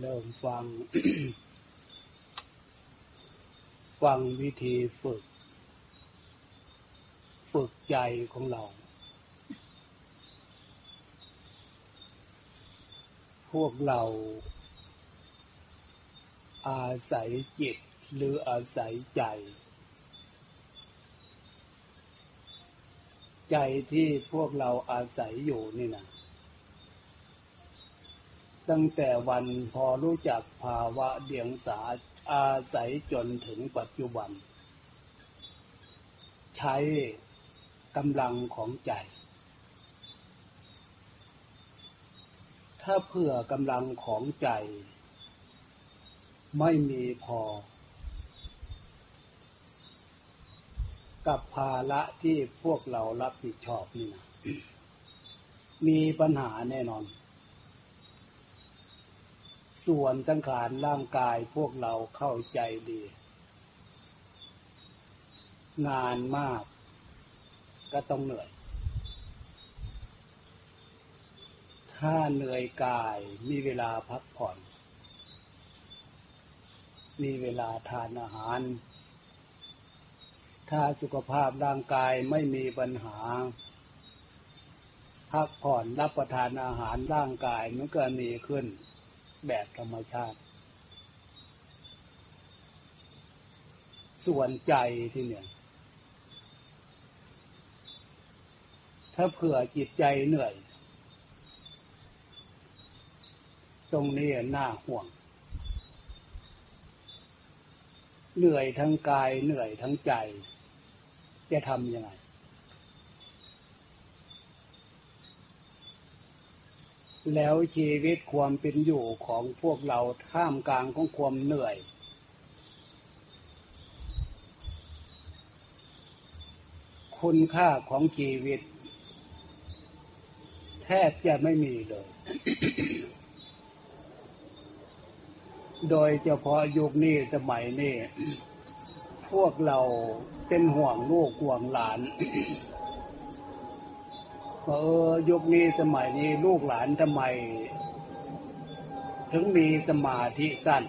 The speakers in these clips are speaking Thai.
เริ่มฟัง ฟังวิธีฝึก ฝึกใจของเรา พวกเรา อาศัยจิตหรืออาศัยใจ ใจที่พวกเราอาศัยอยู่นี่นะ ตั้งแต่วันพอรู้จักภาวะเดียงสาอาศัยจนถึงปัจจุบัน ใช้กำลังของใจ ถ้าเพื่อกำลังของใจ ไม่มีพอ กับภาระที่พวกเรารับผิดชอบนี่นะมีปัญหาแน่นอน ส่วนสังขารร่างกายพวกเราเข้าใจดี งานมากก็ต้องเหนื่อย ถ้าเหนื่อยกายมีเวลาพักผ่อน มีเวลาทานอาหาร ถ้าสุขภาพร่างกายไม่มีปัญหาพักผ่อนรับประทานอาหารร่างกายมันก็มีขึ้น แบบธรรมชาติ ส่วนใจที่เนี่ย ถ้าเผื่อจิตใจเหนื่อย ตรงนี้น่าห่วง เหนื่อยทั้งกายเหนื่อยทั้งใจ จะทำยังไง แล้วชีวิตความเป็นอยู่ของพวกเราท่ามกลางของความเหนื่อย คุณค่าของชีวิต แทบจะไม่มีเลย โดยเฉพาะยุคนี้สมัยนี้ พวกเราเป็นห่วงลูกห่วงหลาน เออยุคนี้สมัยนี้ลูกหลานทำไม ถึงมีสมาธิสั้น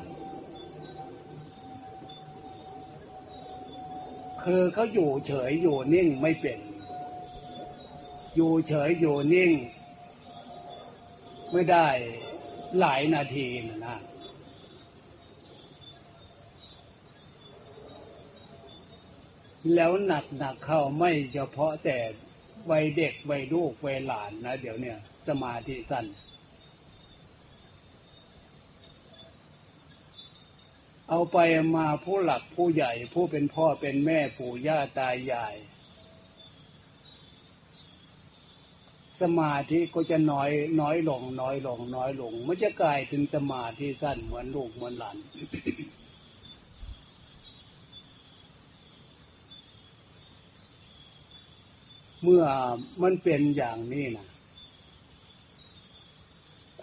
คือเขาอยู่เฉยอยู่นิ่งไม่เป็น อยู่เฉยอยู่นิ่ง ไม่ได้หลายนาทีนะนะแล้วหนักหนักเข้าไม่เฉพาะแต่ วัยเด็กวัยลูกวัยหลานนะ เดี๋ยวเนี่ย สมาธิสั้นเอาไปมาผู้หลักผู้ใหญ่ผู้เป็นพ่อเป็นแม่ปู่ย่าตายาย สมาธิก็จะน้อยน้อยลง น้อยลง น้อยลง มันจะกลายถึงสมาธิสั้นเหมือนลูกเหมือนหลาน เมื่อมันเป็นอย่างนี้นะ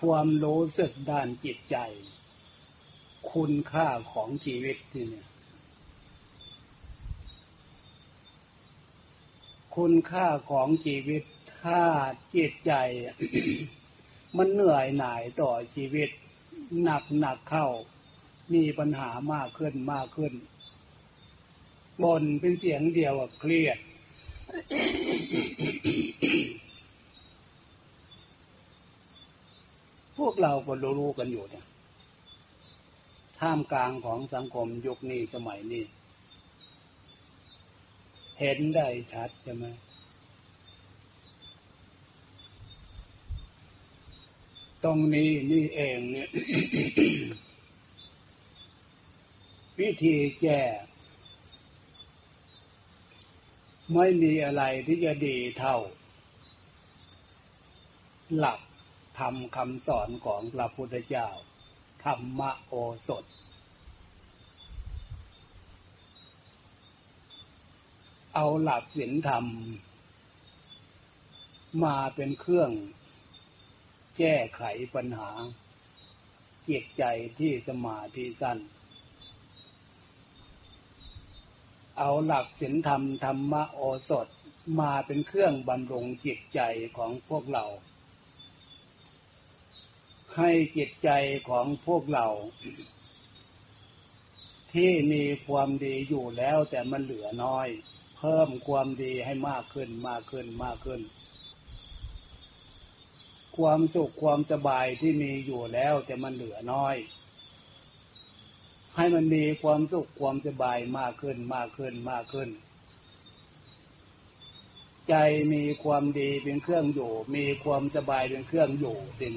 ความรู้สึกด้านจิตใจ คุณค่าของชีวิตที่เนี่ย คุณค่าของชีวิตถ้าจิตใจ มันเหนื่อยหน่ายต่อชีวิต หนักหนักเข้า มีปัญหามากขึ้นมากขึ้นบนเป็นเสียงเดียวเครียด พวกเราก็รู้กันอยู่เนี่ย ท่ามกลางของสังคมยุคนี้สมัยนี้เห็นได้ชัดใช่ไหมตรงนี้นี่เองเนี่ย วิธีแก้ ไม่มีอะไรที่จะดีเท่า หลักธรรมคำสอนของพระพุทธเจ้า ธรรมโอสถ เอาหลักศีลธรรม มาเป็นเครื่องแก้ไขปัญหาจิตใจที่สมาธิสั้น เอาหลักศีลธรรมธรรมโอสถมาเป็นเครื่องบำรุงจิตใจของพวกเราใให้จิตใจของพวกเรา ที่มีความดีอยู่แล้วแต่มันเหลือน้อย เพิ่มความดีให้มากขึ้นมากขึ้นมากขึ้น ความสุขความสบายที่มีอยู่แล้วแต่มันเหลือน้อย ให้มันมีความสุขความสบายมากขึ้นมากขึ้นมากขึ้น ใจมีความดีเป็นเครื่องอยู่ มีความสบายเป็นเครื่องอยู่จริง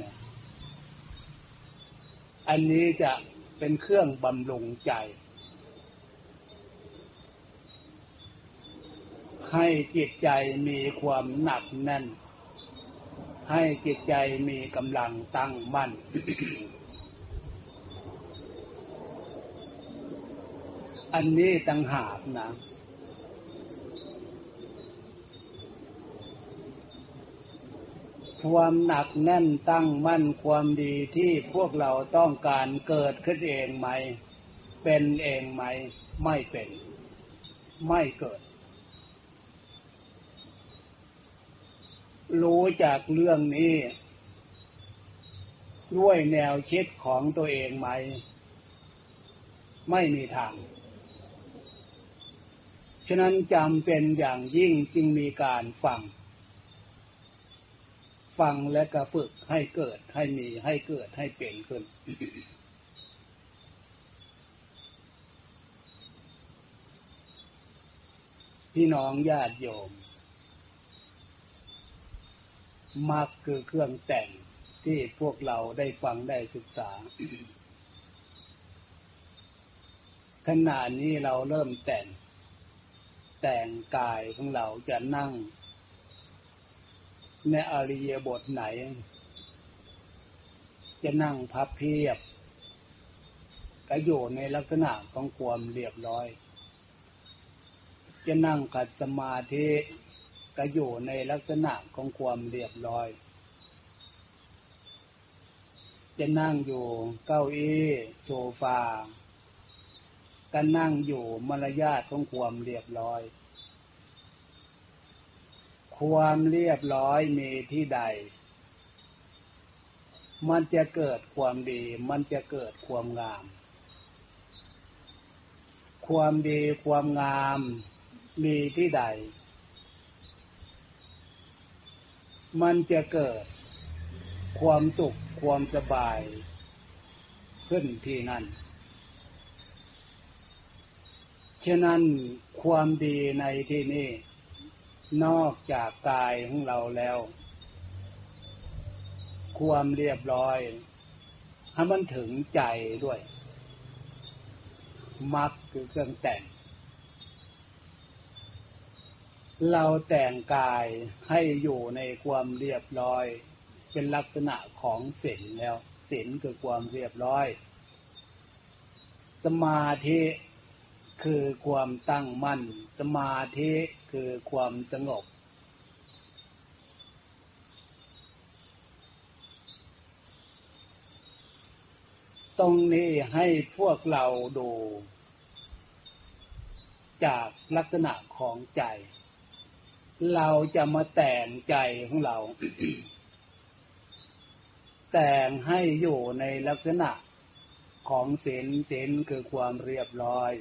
อันนี้จะเป็นเครื่องบำรุงใจ ให้จิตใจมีความหนักแน่น ให้จิตใจมีกำลังตั้งมั่น อันนี้ตั้งหากนะความหนักแน่นตั้งมั่นความดีที่พวกเราต้องการเกิดขึ้นเองไหม เป็นเองไหม ไม่เป็น ไม่เกิด รู้จากเรื่องนี้ ด้วยแนวคิดของตัวเองไหม ไม่มีทาง ฉะนั้นจำเป็นอย่างยิ่งจึงมีการฟัง ฟังและก็ฝึกให้เกิดให้มีให้เกิดให้เป็นขึ้น พี่น้องญาติโยมมักคือเครื่องแต่งที่พวกเราได้ฟังได้ศึกษาขณะนี้เราเริ่มแต่ง แต่งกายของเราจะนั่ง ในอริยบทไหน จะนั่งพับเพียบก็อยู่ในลักษณะของความเรียบร้อย จะนั่งขัดสมาธิก็อยู่ในลักษณะของความเรียบร้อย จะนั่งอยู่เก้าอี้โซฟา ก็นั่งอยู่มารยาทของความเรียบร้อย ความเรียบร้อยมีที่ใด มันจะเกิดความดี มันจะเกิดความงาม ความดีความงามมีที่ใด มันจะเกิดความสุขความสบายขึ้นที่นั่น ฉะนั้นความดีในที่นี้นอกจากกายของเราแล้ว ความเรียบร้อยให้มันถึงใจด้วย มักคือเครื่องแต่ง เราแต่งกายให้อยู่ในความเรียบร้อย เป็นลักษณะของศีลแล้วศีลคือความเรียบร้อย สมาธิ คือความตั้งมั่น สมาธิคือความสงบ ตรงนี้ให้พวกเราดู จากลักษณะของใจ เราจะมาแต่งใจของเรา แต่งให้อยู่ในลักษณะของศีลศีลคือความเรียบร้อย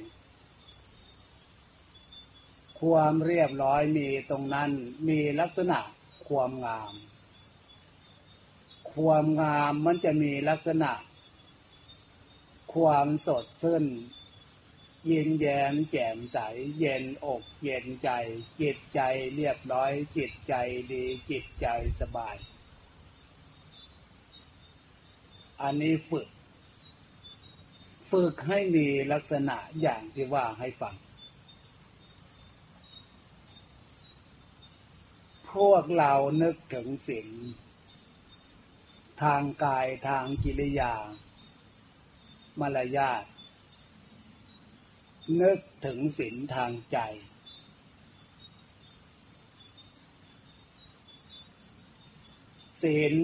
ความเรียบร้อยมีตรงนั้นมีลักษณะความงาม ความงามมันจะมีลักษณะ ความสดชื่นเยินแย้มแจ่มใส เย็นอกเย็นใจ จิตใจเรียบร้อย จิตใจดี จิตใจสบาย อันนี้ฝึก ฝึกให้มีลักษณะอย่างที่ว่าให้ฟัง พวกเรานึกถึงสิ่ง ทางกายทางกิริยามารยาทนึกถึงสิ่งทางใจ ศีล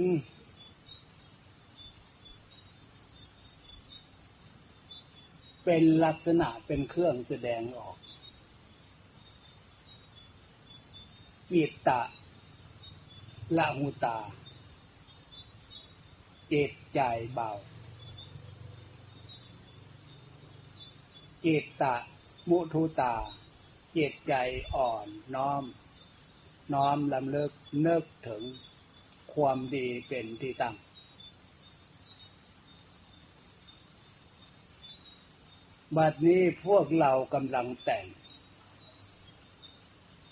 เป็นลักษณะเป็นเครื่องแสดงออก จิตตะ ละหุตา เจิตใจเบา เจตตะ มุทุตา เจตใจอ่อนน้อม น้อมลำเลิกเนิกถึงความดีเป็นที่ตั้งบัดนี้พวกเรากำลังแต่ง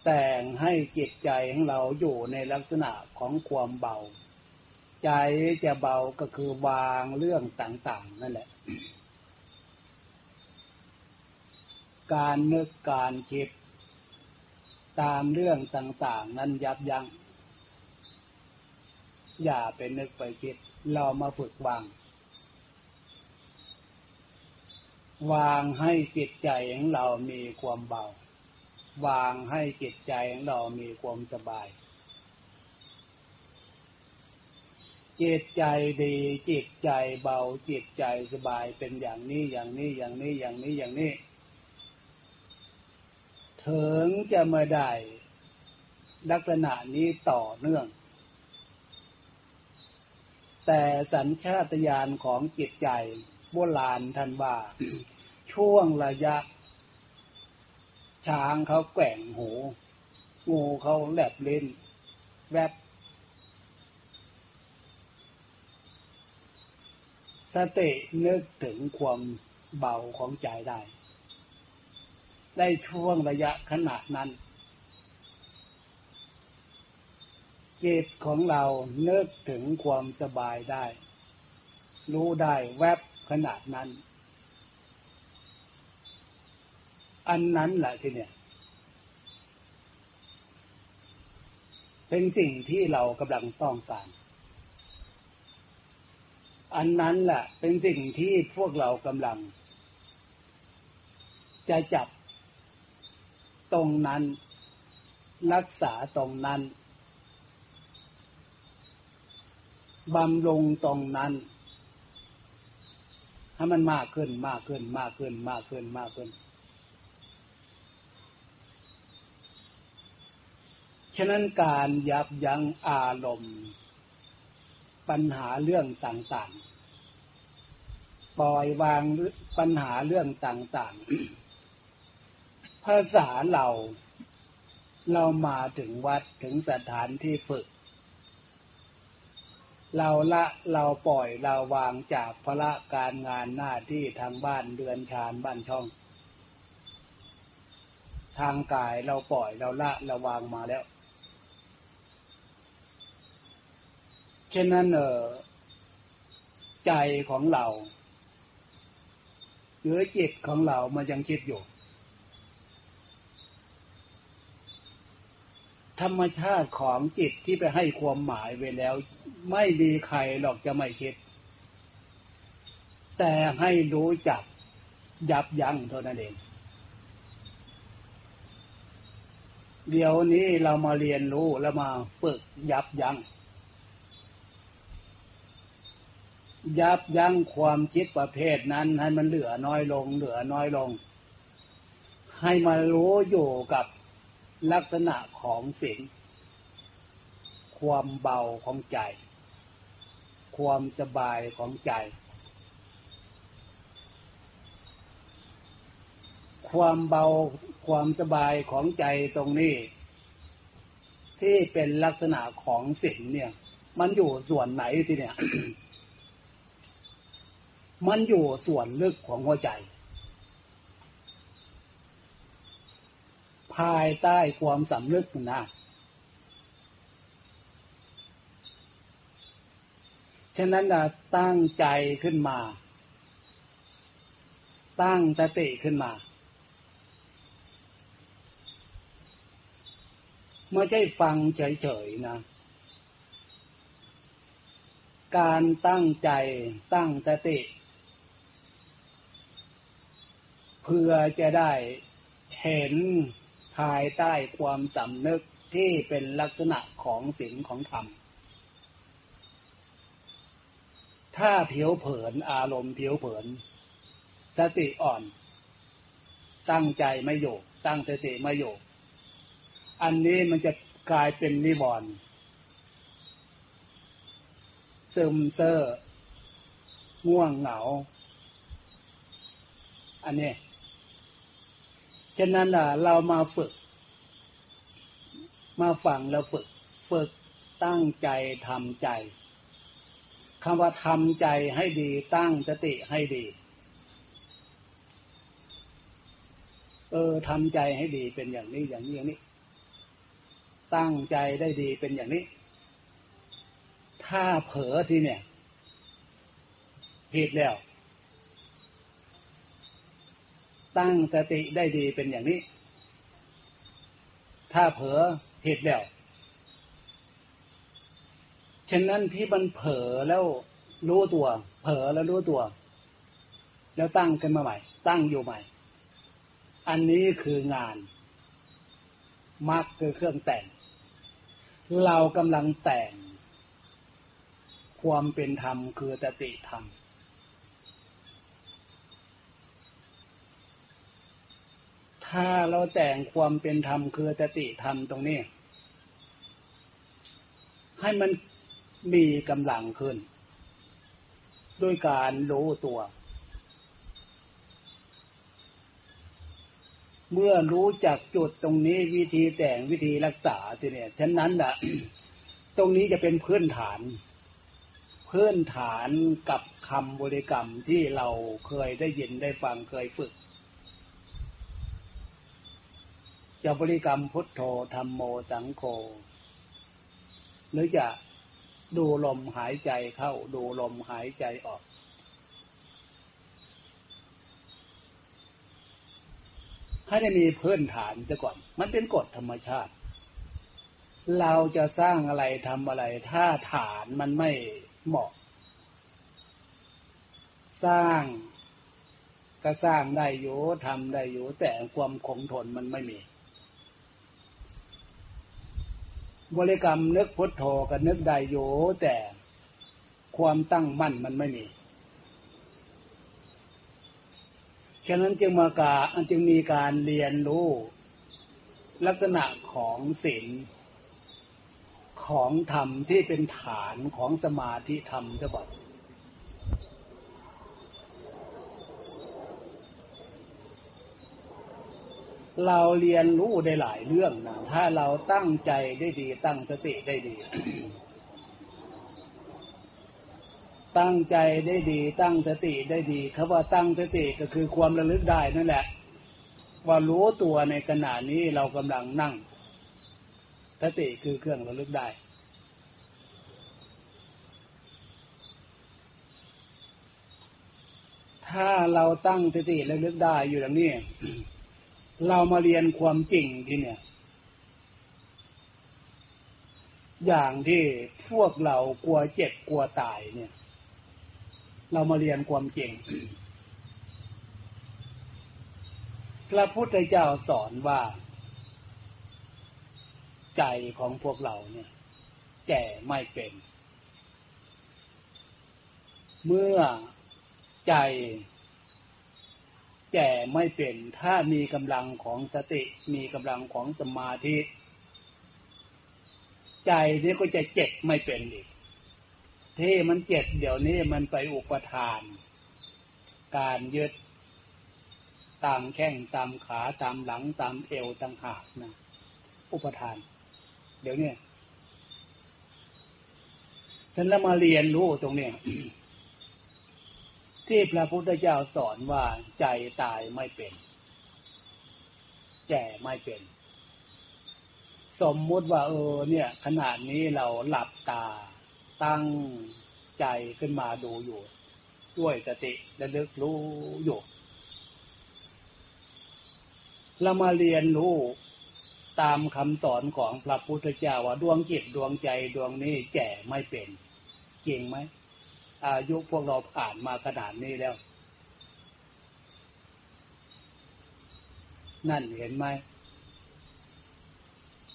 แต่งให้จิตใจของเราอยู่ในลักษณะของความเบา ใจจะเบาก็คือวางเรื่องต่างๆ นั่นแหละ การนึกการคิด ตามเรื่องต่างๆ นั้นยับยัง้งอย่าไปนึกไปคิด เรามาฝึกวาง วางให้จิตใจของเรามีความเบา วางให้จิตใจของเรามีความสบาย จิตใจดี จิตใจเบา จิตใจสบายเป็นอย่างนี้อย่างนี้อย่างนี้อย่างนี้อย่างนี้ ถึงจะมาได้ลักษณะนี้ต่อเนื่อง แต่สัญชาตญาณของจิตใจโบราณท่านว่า ช่วงระยะ ช้างเขาแกว่งหูงูเขาแลบเล่นแวบสตินึกถึงความเบาของใจได้ ได้ช่วงระยะขนาดนั้นจิตของเราเนึกถึงความสบายได้ รู้ได้แวบขนาดนั้น อันนั้นแหละที่เนี่ย เป็นสิ่งที่เรากำลังต้องการ อันนั้นแหละเป็นสิ่งที่พวกเรากำลัง จะจับตรงนั้น รักษาตรงนั้นบำรุงตรงนั้นให้มันมากขึ้นมากขึ้นมากขึ้นมากขึ้นมากขึ้น ฉะนั้นการยับยั้งอารมณ์ ปัญหาเรื่องต่างๆ ปล่อยวางปัญหาเรื่องต่างๆ ภาษาเราเรามาถึงวัดถึงสถานที่ฝึก เราละเราปล่อยเราวางจากภระการงานหน้าที่ทางบ้านเดือนชานบ้านช่อง ทางกายเราปล่อยเราละเราวางมาแล้ว เช่นนั้นเออใจของเราหรือจิตของเรามันยังคิดอยู่ ธรรมชาติของจิตที่ไปให้ความหมายไว้แล้ว ไม่มีใครหรอกจะไม่คิด แต่ให้รู้จักยับยั้งเท่านั้นเอง เดี๋ยวนี้เรามาเรียนรู้แล้วมาฝึกยับยัง้ง ยับยั้งความคิดประเภทนั้น ให้มันเหลือน้อยลง เหลือน้อยลง ให้มารู้อยู่กับลักษณะของสิ่งความเบาของใจ ความสบายของใจ ความเบาความสบายของใจตรงนี้ ที่เป็นลักษณะของสิ่งเนี่ย มันอยู่ส่วนไหนทีเนี่ย มันอยู่ส่วนลึกของหัวใจ ภายใต้ความสำนึกนะฉะนั้นนะตั้งใจขึ้นมา ตั้งสติขึ้นมาไม่ใช่ฟังเฉยๆนะ การตั้งใจตั้งสติ เพื่อจะได้เห็นภายใต้ความสำนึกที่เป็นลักษณะของศีลของธรรม ถ้าผิวเผินอารมณ์ผิวเผิน สติอ่อน ตั้งใจไม่อยู่ตั้งสติไม่อยู่อันนี้มันจะกลายเป็นนิวรณ์ซึมเซอร์ง่วงเหงา อันนี้ ฉะนั้นล่ะ เรามาฝึก มาฟังแล้วฝึก ฝึกตั้งใจทำใจคำว่าทำใจให้ดีตั้งสติให้ดี เออทำใจให้ดีเป็นอย่างนี้อย่างนี้อย่างนี้ ตั้งใจได้ดีเป็นอย่างนี้ ถ้าเผลอทีเนี่ยผิดแล้ว ตั้งสติได้ดีเป็นอย่างนี้ ถ้าเผลอผิดแล้วฉะนั้นที่มันเผลอแล้วรู้ตัว เผลอแล้วรู้ตัว แล้วตั้งขึ้นมาใหม่ ตั้งอยู่ใหม่ อันนี้คืองานมักคือเครื่องแต่ง เรากำลังแต่ง ความเป็นธรรมคือตติธรรม ถ้าเราแต่งความเป็นธรรมคือตติธรรมตรงนี้ ให้มันมีกำลังขึ้น ด้วยการรู้ตัว เมื่อรู้จักจุดตรงนี้วิธีแต่งวิธีรักษาทีเนี่ยฉะนั้นน่ะ ตรงนี้จะเป็นพื้นฐาน พื้นฐานกับคำบริกรรมที่เราเคยได้ยินได้ฟังเคยฝึก จะบริกรรมพุทโธธรรมโมสังโฆหรือจะดูลมหายใจเข้า ดูลมหายใจออก ให้ได้มีพื้นฐานซะก่อน มันเป็นกฎธรรมชาติ เราจะสร้างอะไรทำอะไร ถ้าฐานมันไม่เหมาะ สร้างก็สร้างได้อยู่ทำได้อยู่แต่ความคงทนมันไม่มี บริกรรมนึกพุทโธกับนึกได้อยู่แต่ความตั้งมั่นมันไม่มีฉะนั้นจึงมากาจึงมีการเรียนรู้ ลักษณะของศีลของธรรมที่เป็นฐานของสมาธิธรรมจะบอก เราเรียนรู้ได้หลายเรื่องนะถ้าเราตั้งใจได้ดี ตั้งสติได้ดี ตั้งใจได้ดี ตั้งสติได้ดีคำว่าตั้งสติก็คือความระลึกได้นั่นแหละ ว่ารู้ตัวในขณะนี้เรากำลังนั่ง สติคือเครื่องระลึกได้ถ้าเราตั้งสติระลึกได้อยู่อย่างนี้ เรามาเรียนความจริงที่เนี่ย อย่างที่พวกเรากลัวเจ็บกลัวตายเนี่ย เรามาเรียนความจริง พระพุทธเจ้าสอนว่า ใจของพวกเราเนี่ย แก่ไม่เป็น เมื่อใจ แก่ไม่เป็นถ้ามีกำลังของสติมีกำลังของสมาธิ ใจนี้ก็จะเจ็บไม่เป็นอีกที่มันเจ็บเดี๋ยวนี้มันไปอุปทาน การยึดตามแข้งตามขาตามหลังตามเอวตามหากนะอุปทาน เดี๋ยวนี้ฉันแล้วมาเรียนรู้ตรงเนี้ย ที่พระพุทธเจ้าสอนว่าใจตายไม่เป็น แก่ไม่เป็น สมมุติว่า เออ เนี่ย ขนาดนี้เราหลับตาตั้งใจขึ้นมาดูอยู่ ด้วยสติและเลึกรู้อยู่เรามาเรียนรู้ตามคำสอนของพระพุทธเจ้าว่าดวงจิตดวงใจดวงนี้แก่ไม่เป็นจริงไหม อายุพวกเราผ่านมาขนาดนี้แล้ว นั่นเห็นไหม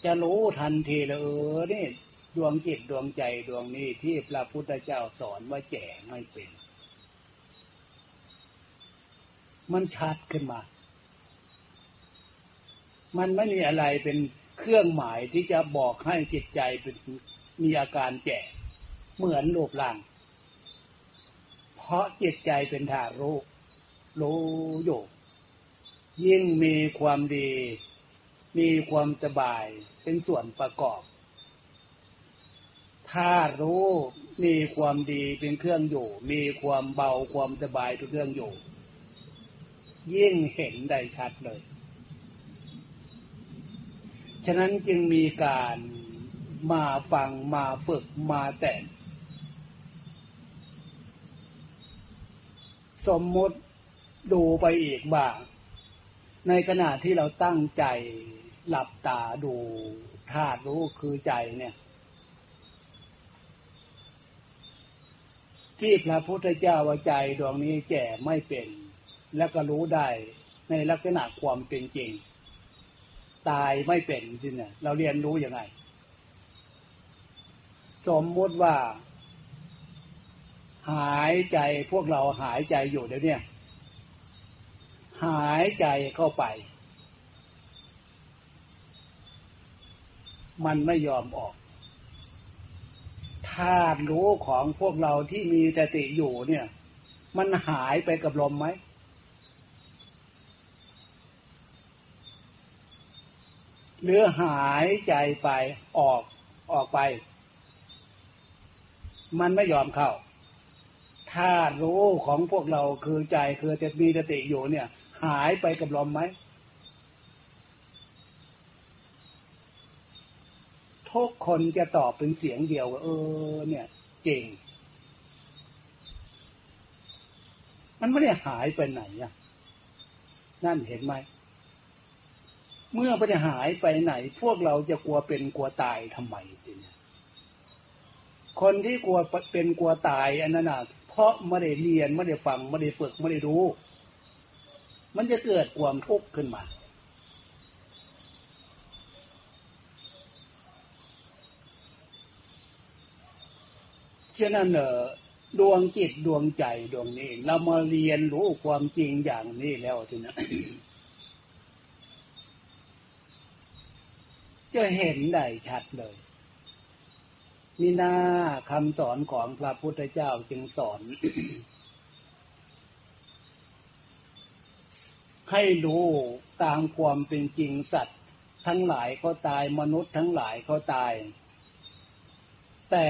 จะรู้ทันทีเลยเออนี่ดวงจิตดวงใจดวงนี้ที่พระพุทธเจ้าสอนว่าแก่ไม่เป็น มันชัดขึ้นมา มันไม่มีอะไรเป็นเครื่องหมายที่จะบอกให้จิตใจเป็นมีอาการแก่เหมือนรูปร่าง เพราะจิตใจเป็นธาตุรู้รู้อยู่ ยิ่งมีความดี มีความสบายเป็นส่วนประกอบ ถ้ารู้มีความดีเป็นเครื่องอยู่ มีความเบาความสบายทุกเครื่องอยู่ ยิ่งเห็นได้ชัดเลย ฉะนั้นจึงมีการมาฟังมาฝึกมาแต่ สมมติดูไปอีกบ้างในขณะที่เราตั้งใจหลับตาดูธาตุรู้คือใจเนี่ย ที่พระพุทธเจ้าว่าใจดวงนี้แก่ไม่เป็น แล้วก็รู้ได้ในลักษณะความเป็นจริง ตายไม่เป็นจริงเนี่ยเราเรียนรู้ยังไง สมมติว่า หายใจพวกเราหายใจอยู่เดี๋ยวนี้หายใจเข้าไป มันไม่ยอมออกธาตุรู้ของพวกเราที่มีสติอยู่เนี่ย มันหายไปกับลมไหมหรือหายใจไปออกออกไป มันไม่ยอมเข้า ธาตุรู้ของพวกเราคือใจคือจะมีสติอยู่เนี่ย หายไปกับลมไหมทุกคนจะตอบเป็นเสียงเดียวว่าเออ เนี่ยเก่งมันไม่ได้หายไปไหนอะ นั่นเห็นไหม เมื่อไม่ได้หายไปไหน พวกเราจะกลัวเป็นกลัวตายทำไมเนี่ยคนที่กลัวเป็นกลัวตายอันนั้นน่ะ เพราะไม่ได้เรียนไม่ได้ฟังไม่ได้ฝึกไม่ได้รู้ มันจะเกิดความทุกข์ขึ้นมา ฉะนั้นเออดวงจิตดวงใจดวงนี้ เรามาเรียนรู้ความจริงอย่างนี้แล้วทีนะจะเห็นได้ชัดเลย นี่นาคำสอนของพระพุทธเจ้าจึงสอน ให้รู้ตามความเป็นจริงสัตว์ ทั้งหลายก็ตายมนุษย์ทั้งหลายก็ตาย แต่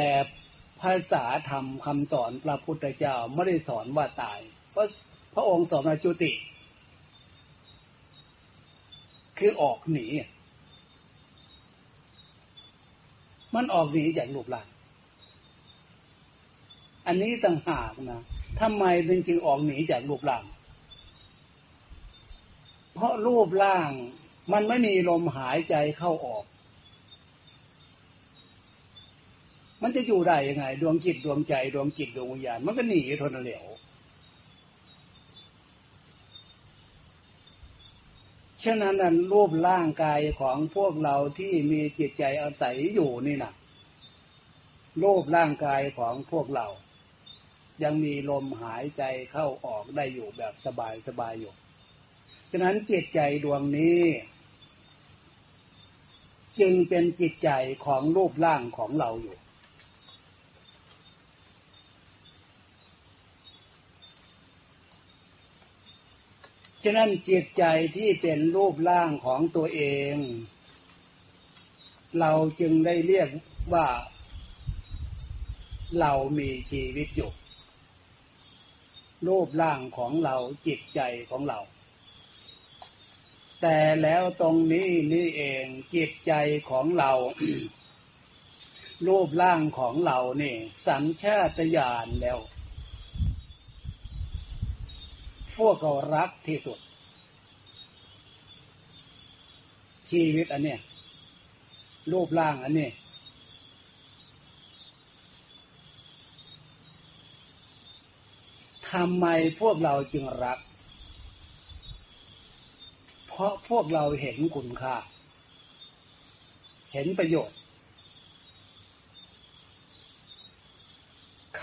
ภาษาธรรมคำสอนพระพุทธเจ้าไม่ได้สอนว่าตาย เพราะพระองค์สอนจุติ คือออกหนี มันออกหนีจากรูปร่างอันนี้ต่างหากนะทำไมจึงจึงออกหนีจากรูปร่าง เพราะรูปร่างมันไม่มีลมหายใจเข้าออก มันจะอยู่ได้ยังไง ดวงจิตดวงใจ ดวงจิตดวงวิญญาณ มันก็หนีทนเหลว ฉะนั้นนั้นรูปร่างกายของพวกเราที่มีจิตใจอาศัยอยู่นี่นะรูปร่างกายของพวกเรา ยังมีลมหายใจเข้าออกได้อยู่แบบสบายสบายอยู่ ฉะนั้นจิตใจดวงนี้ จึงเป็นจิตใจของรูปร่างของเราอยู่ ฉะนั้นจิตใจที่เป็นรูปร่างของตัวเอง เราจึงได้เรียกว่าเรามีชีวิตอยู่ รูปร่างของเราจิตใจของเรา แต่แล้วตรงนี้นี่เองจิตใจของเรา รูปร่างของเราเนี่ยสัญชาตญาณแล้ว พวกเขารักที่สุด ชีวิตอันเนี้ยรูปร่างอันนี้ทำไมพวกเราจึงรัก เพราะพวกเราเห็นคุณค่า เห็นประโยชน์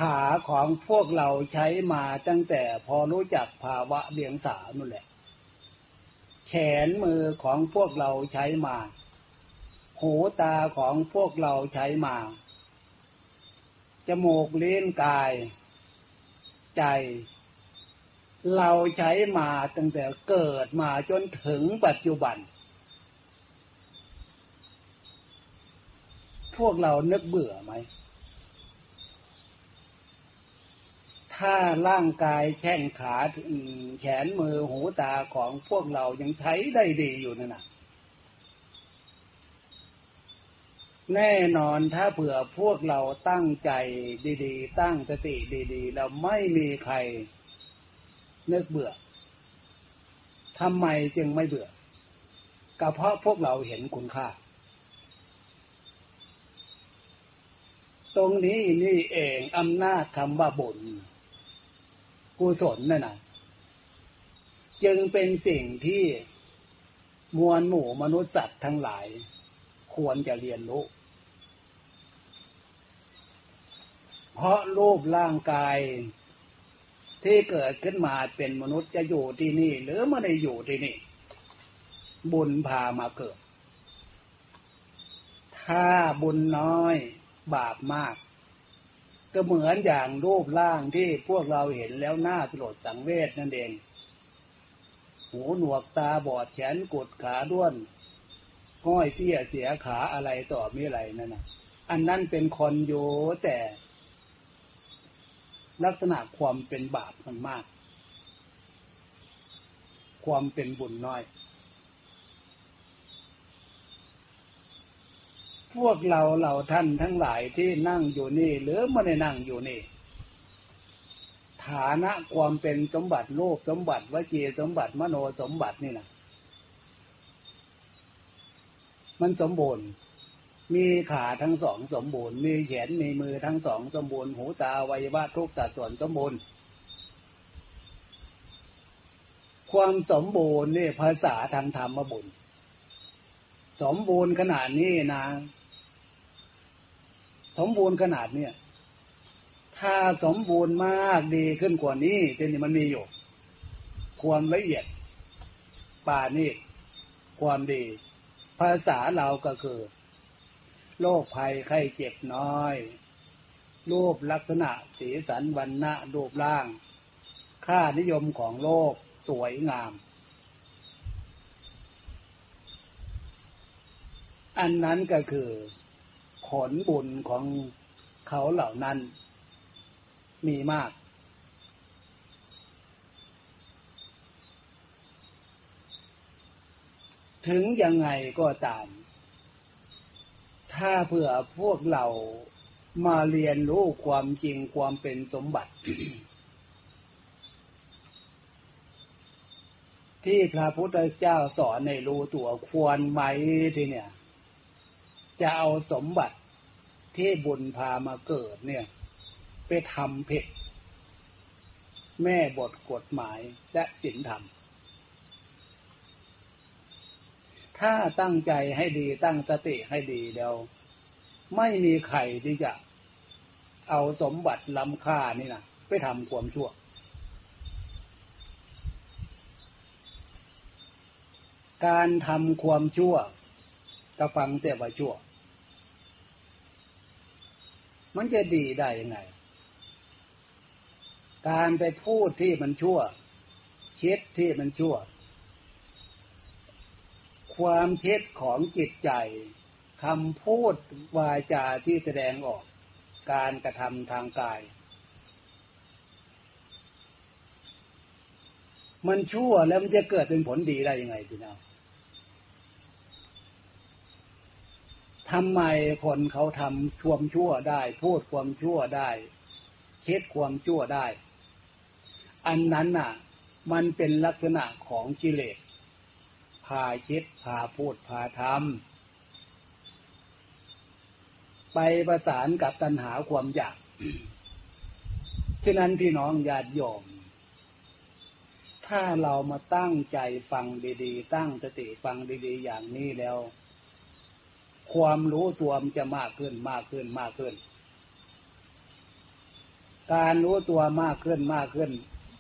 ขาของพวกเราใช้มาตั้งแต่พอรู้จักภาวะเดียงสานั่นแหละ แขนมือของพวกเราใช้มา หูตาของพวกเราใช้มา จมูกเลี้นกาย ใจ เราใช้มาตั้งแต่เกิดมาจนถึงปัจจุบัน พวกเรานึกเบื่อไหม ถ้าร่างกายแข้งขาแขนมือหูตาของพวกเรายังใช้ได้ดีอยู่นั่นนะแน่นอนถ้าเผื่อพวกเราตั้งใจดีๆ ตั้งสติดีๆ เราไม่มีใครนึกเบื่อทำไมจึงไม่เบื่อก็เพราะพวกเราเห็นคุณค่า ตรงนี้นี่เองอำนาจคำว่าบุญ กุศลนั่นนะจึงเป็นสิ่งที่มวลหมู่มนุษย์สัตว์ทั้งหลาย ควรจะเรียนรู้ เพราะรูปร่างกายที่เกิดขึ้นมาเป็นมนุษย์จะอยู่ที่นี่ หรือไม่ได้อยู่ที่นี่ บุญพามาเกิด ถ้าบุญน้อยบาปมาก ก็เหมือนอย่างรูปร่างที่พวกเราเห็นแล้วหน้าสลดสังเวชนั่นเอง หูหนวกตาบอดแขนกดขาด้วนห้อยเตี้ยเสียขาอะไรต่อมีอะไรนั่นนะอันนั้นเป็นคนอยู่แต่ ลักษณะความเป็นบาปมันมาก ความเป็นบุญน้อย พวกเราเราท่านทั้งหลายที่นั่งอยู่นี่ หรือไม่ได้นั่งอยู่นี่ ฐานะความเป็นสมบัติโลกสมบัติวจีสมบัติมโนสมบัตินี่นะมันสมบูรณ์ มีขาทั้งสองสมบูรณ์ มีแขนมีมือทั้งสองสมบูรณ์ หูตาวัยวะทุกสัดส่วนสมบูรณ์ ความสมบูรณ์นี่ภาษาทางธรรมบุญ สมบูรณ์ขนาดนี้นะ สมบูรณ์ขนาดเนี้ยถ้าสมบูรณ์มากดีขึ้นกว่านี้เป็นมันมีอยู่ ความละเอียดป่านี่ความดี ภาษาเราก็คือ โรคภัยไข้เจ็บน้อย รูปลักษณะสีสันวันณะรูปร่าง ค่านิยมของโลกสวยงาม อันนั้นก็คือ ผลบุญของเขาเหล่านั้นมีมาก ถึงยังไงก็ตาม ถ้าเผื่อพวกเรามาเรียนรู้ความจริงความเป็นสมบัติ ที่พระพุทธเจ้าสอนในรู้ตัวควรไหมทีเนี่ย จะเอาสมบัติ ที่บุญพามาเกิดเนี่ย ไปทำเพชรแม่บทกฎหมายและศีลธรรม ถ้าตั้งใจให้ดีตั้งสติให้ดีเดียว ไม่มีใครที่จะเอาสมบัติล้ำค่านี่นะไปทำความชั่ว การทำความชั่วกระฟังแต่ว่าชั่ว มันจะดีได้ยังไง การไปพูดที่มันชั่วคิดที่มันชั่ว ความเท็จของจิตใจคำพูดวาจาที่แสดงออก การกระทำทางกาย มันชั่วแล้วมันจะเกิดเป็นผลดีได้ยังไงพี่น้อง ทำไมคนเขาทำความชั่วได้ พูดความชั่วได้เช็ดความชั่วได้ อันนั้นน่ะ มันเป็นลักษณะของกิเลสพาคิดพาพูดพาทำไปประสานกับตัณหาความอยากฉะนั้นพี่น้องญาติโยม ถ้าเรามาตั้งใจฟังดีๆ ตั้งสติฟังดีๆ อย่างนี้แล้ว ความรู้ตัวมันจะมากขึ้นมากขึ้นมากขึ้น การรู้ตัวมากขึ้นมากขึ้น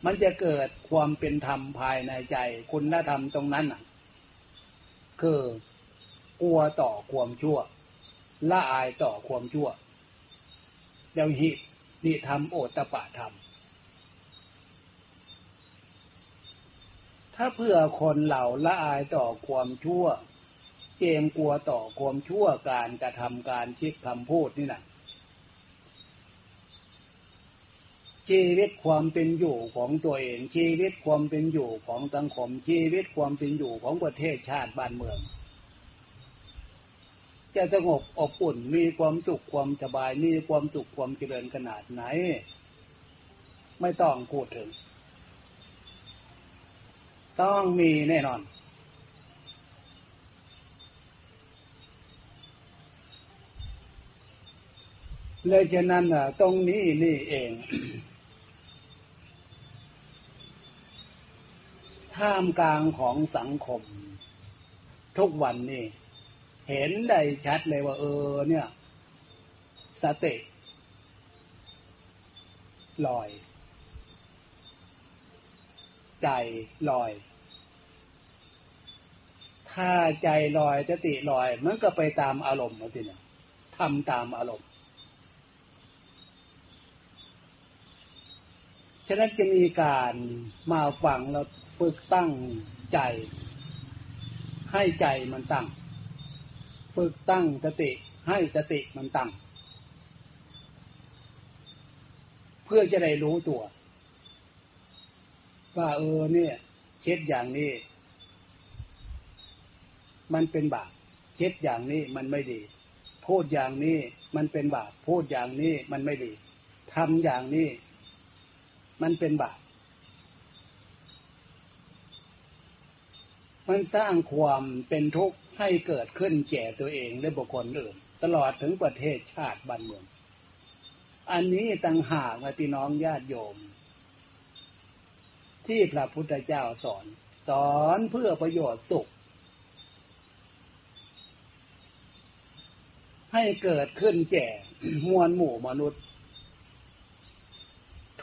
มันจะเกิดความเป็นธรรมภายในใจ คุณธรรมตรงนั้นคือกลัวต่อความชั่วละอายต่อความชั่วเดวหิตนิธรรมโอตปะธรรม ถ้าเพื่อคนเหล่าละอายต่อความชั่ว เกรงกลัวต่อความชั่วการกระทำการคิดคำพูดนี่นะชีวิตความเป็นอยู่ของตัวเอง ชีวิตความเป็นอยู่ของสังคม ชีวิตความเป็นอยู่ของประเทศชาติบ้านเมือง จะสงบอบอุ่นมีความสุขความสบายมีความสุขความเจริญขนาดไหน ไม่ต้องพูดถึง ต้องมีแน่นอน เลยฉะนั้นตรงนี้นี่เอง ท่ามกลางของสังคม ทุกวันนี่ เห็นได้ชัดเลยว่า เออ เนี่ย สติลอย ใจลอย ถ้าใจลอยสติลอย มันก็ไปตามอารมณ์นะสิเนี่ยทำตามอารมณ์ ฉะนั้นจะมีการมาฟังแล้วฝึกตั้งใจ ให้ใจมันตั้ง ฝึกตั้งสติให้สติมันตั้ง เพื่อจะได้รู้ตัว ว่าเออเนี่ยเช็ดอย่างนี้ มันเป็นบาปเช็ดอย่างนี้มันไม่ดี พูดอย่างนี้มันเป็นบาปพูดอย่างนี้มันไม่ดีทำอย่างนี้ มันเป็นบาปมันสร้างความเป็นทุกข์ให้เกิดขึ้นแก่ตัวเองและบุคคลอื่น ตลอดถึงประเทศชาติบ้านเมือง อันนี้ต่างหากนะพี่น้องญาติโยม ที่พระพุทธเจ้าสอน สอนเพื่อประโยชน์สุข ให้เกิดขึ้นแก่มวลหมู่มนุษย์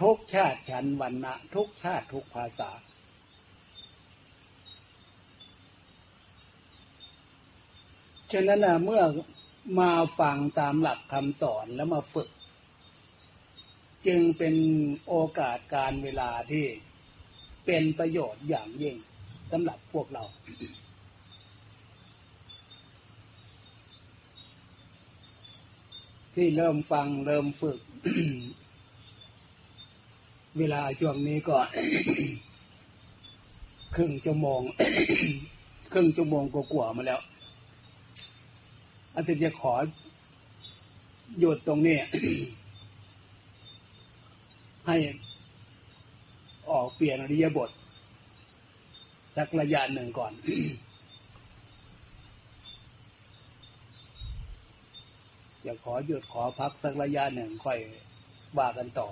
ทุกชาติชันวันนะทุกชาติทุกภาษา ฉะนั้นเมื่อมาฟังตามหลักคำสอนแล้วมาฝึก จึงเป็นโอกาสการเวลาที่เป็นประโยชน์อย่างยิ่งสำหรับพวกเรา ที่เริ่มฟังเริ่มฝึก เวลาช่วงนี้ก็ ครึ่งชั่วโมง ครึ่งชั่วโมงกว่าๆมาแล้วอาจารย์จะขอหยุดตรงนี้ ให้ออกเปลี่ยนอริยบทสักระยะหนึ่งก่อน จะขอหยุดขอพักสักระยะหนึ่งค่อยว่ากันต่อ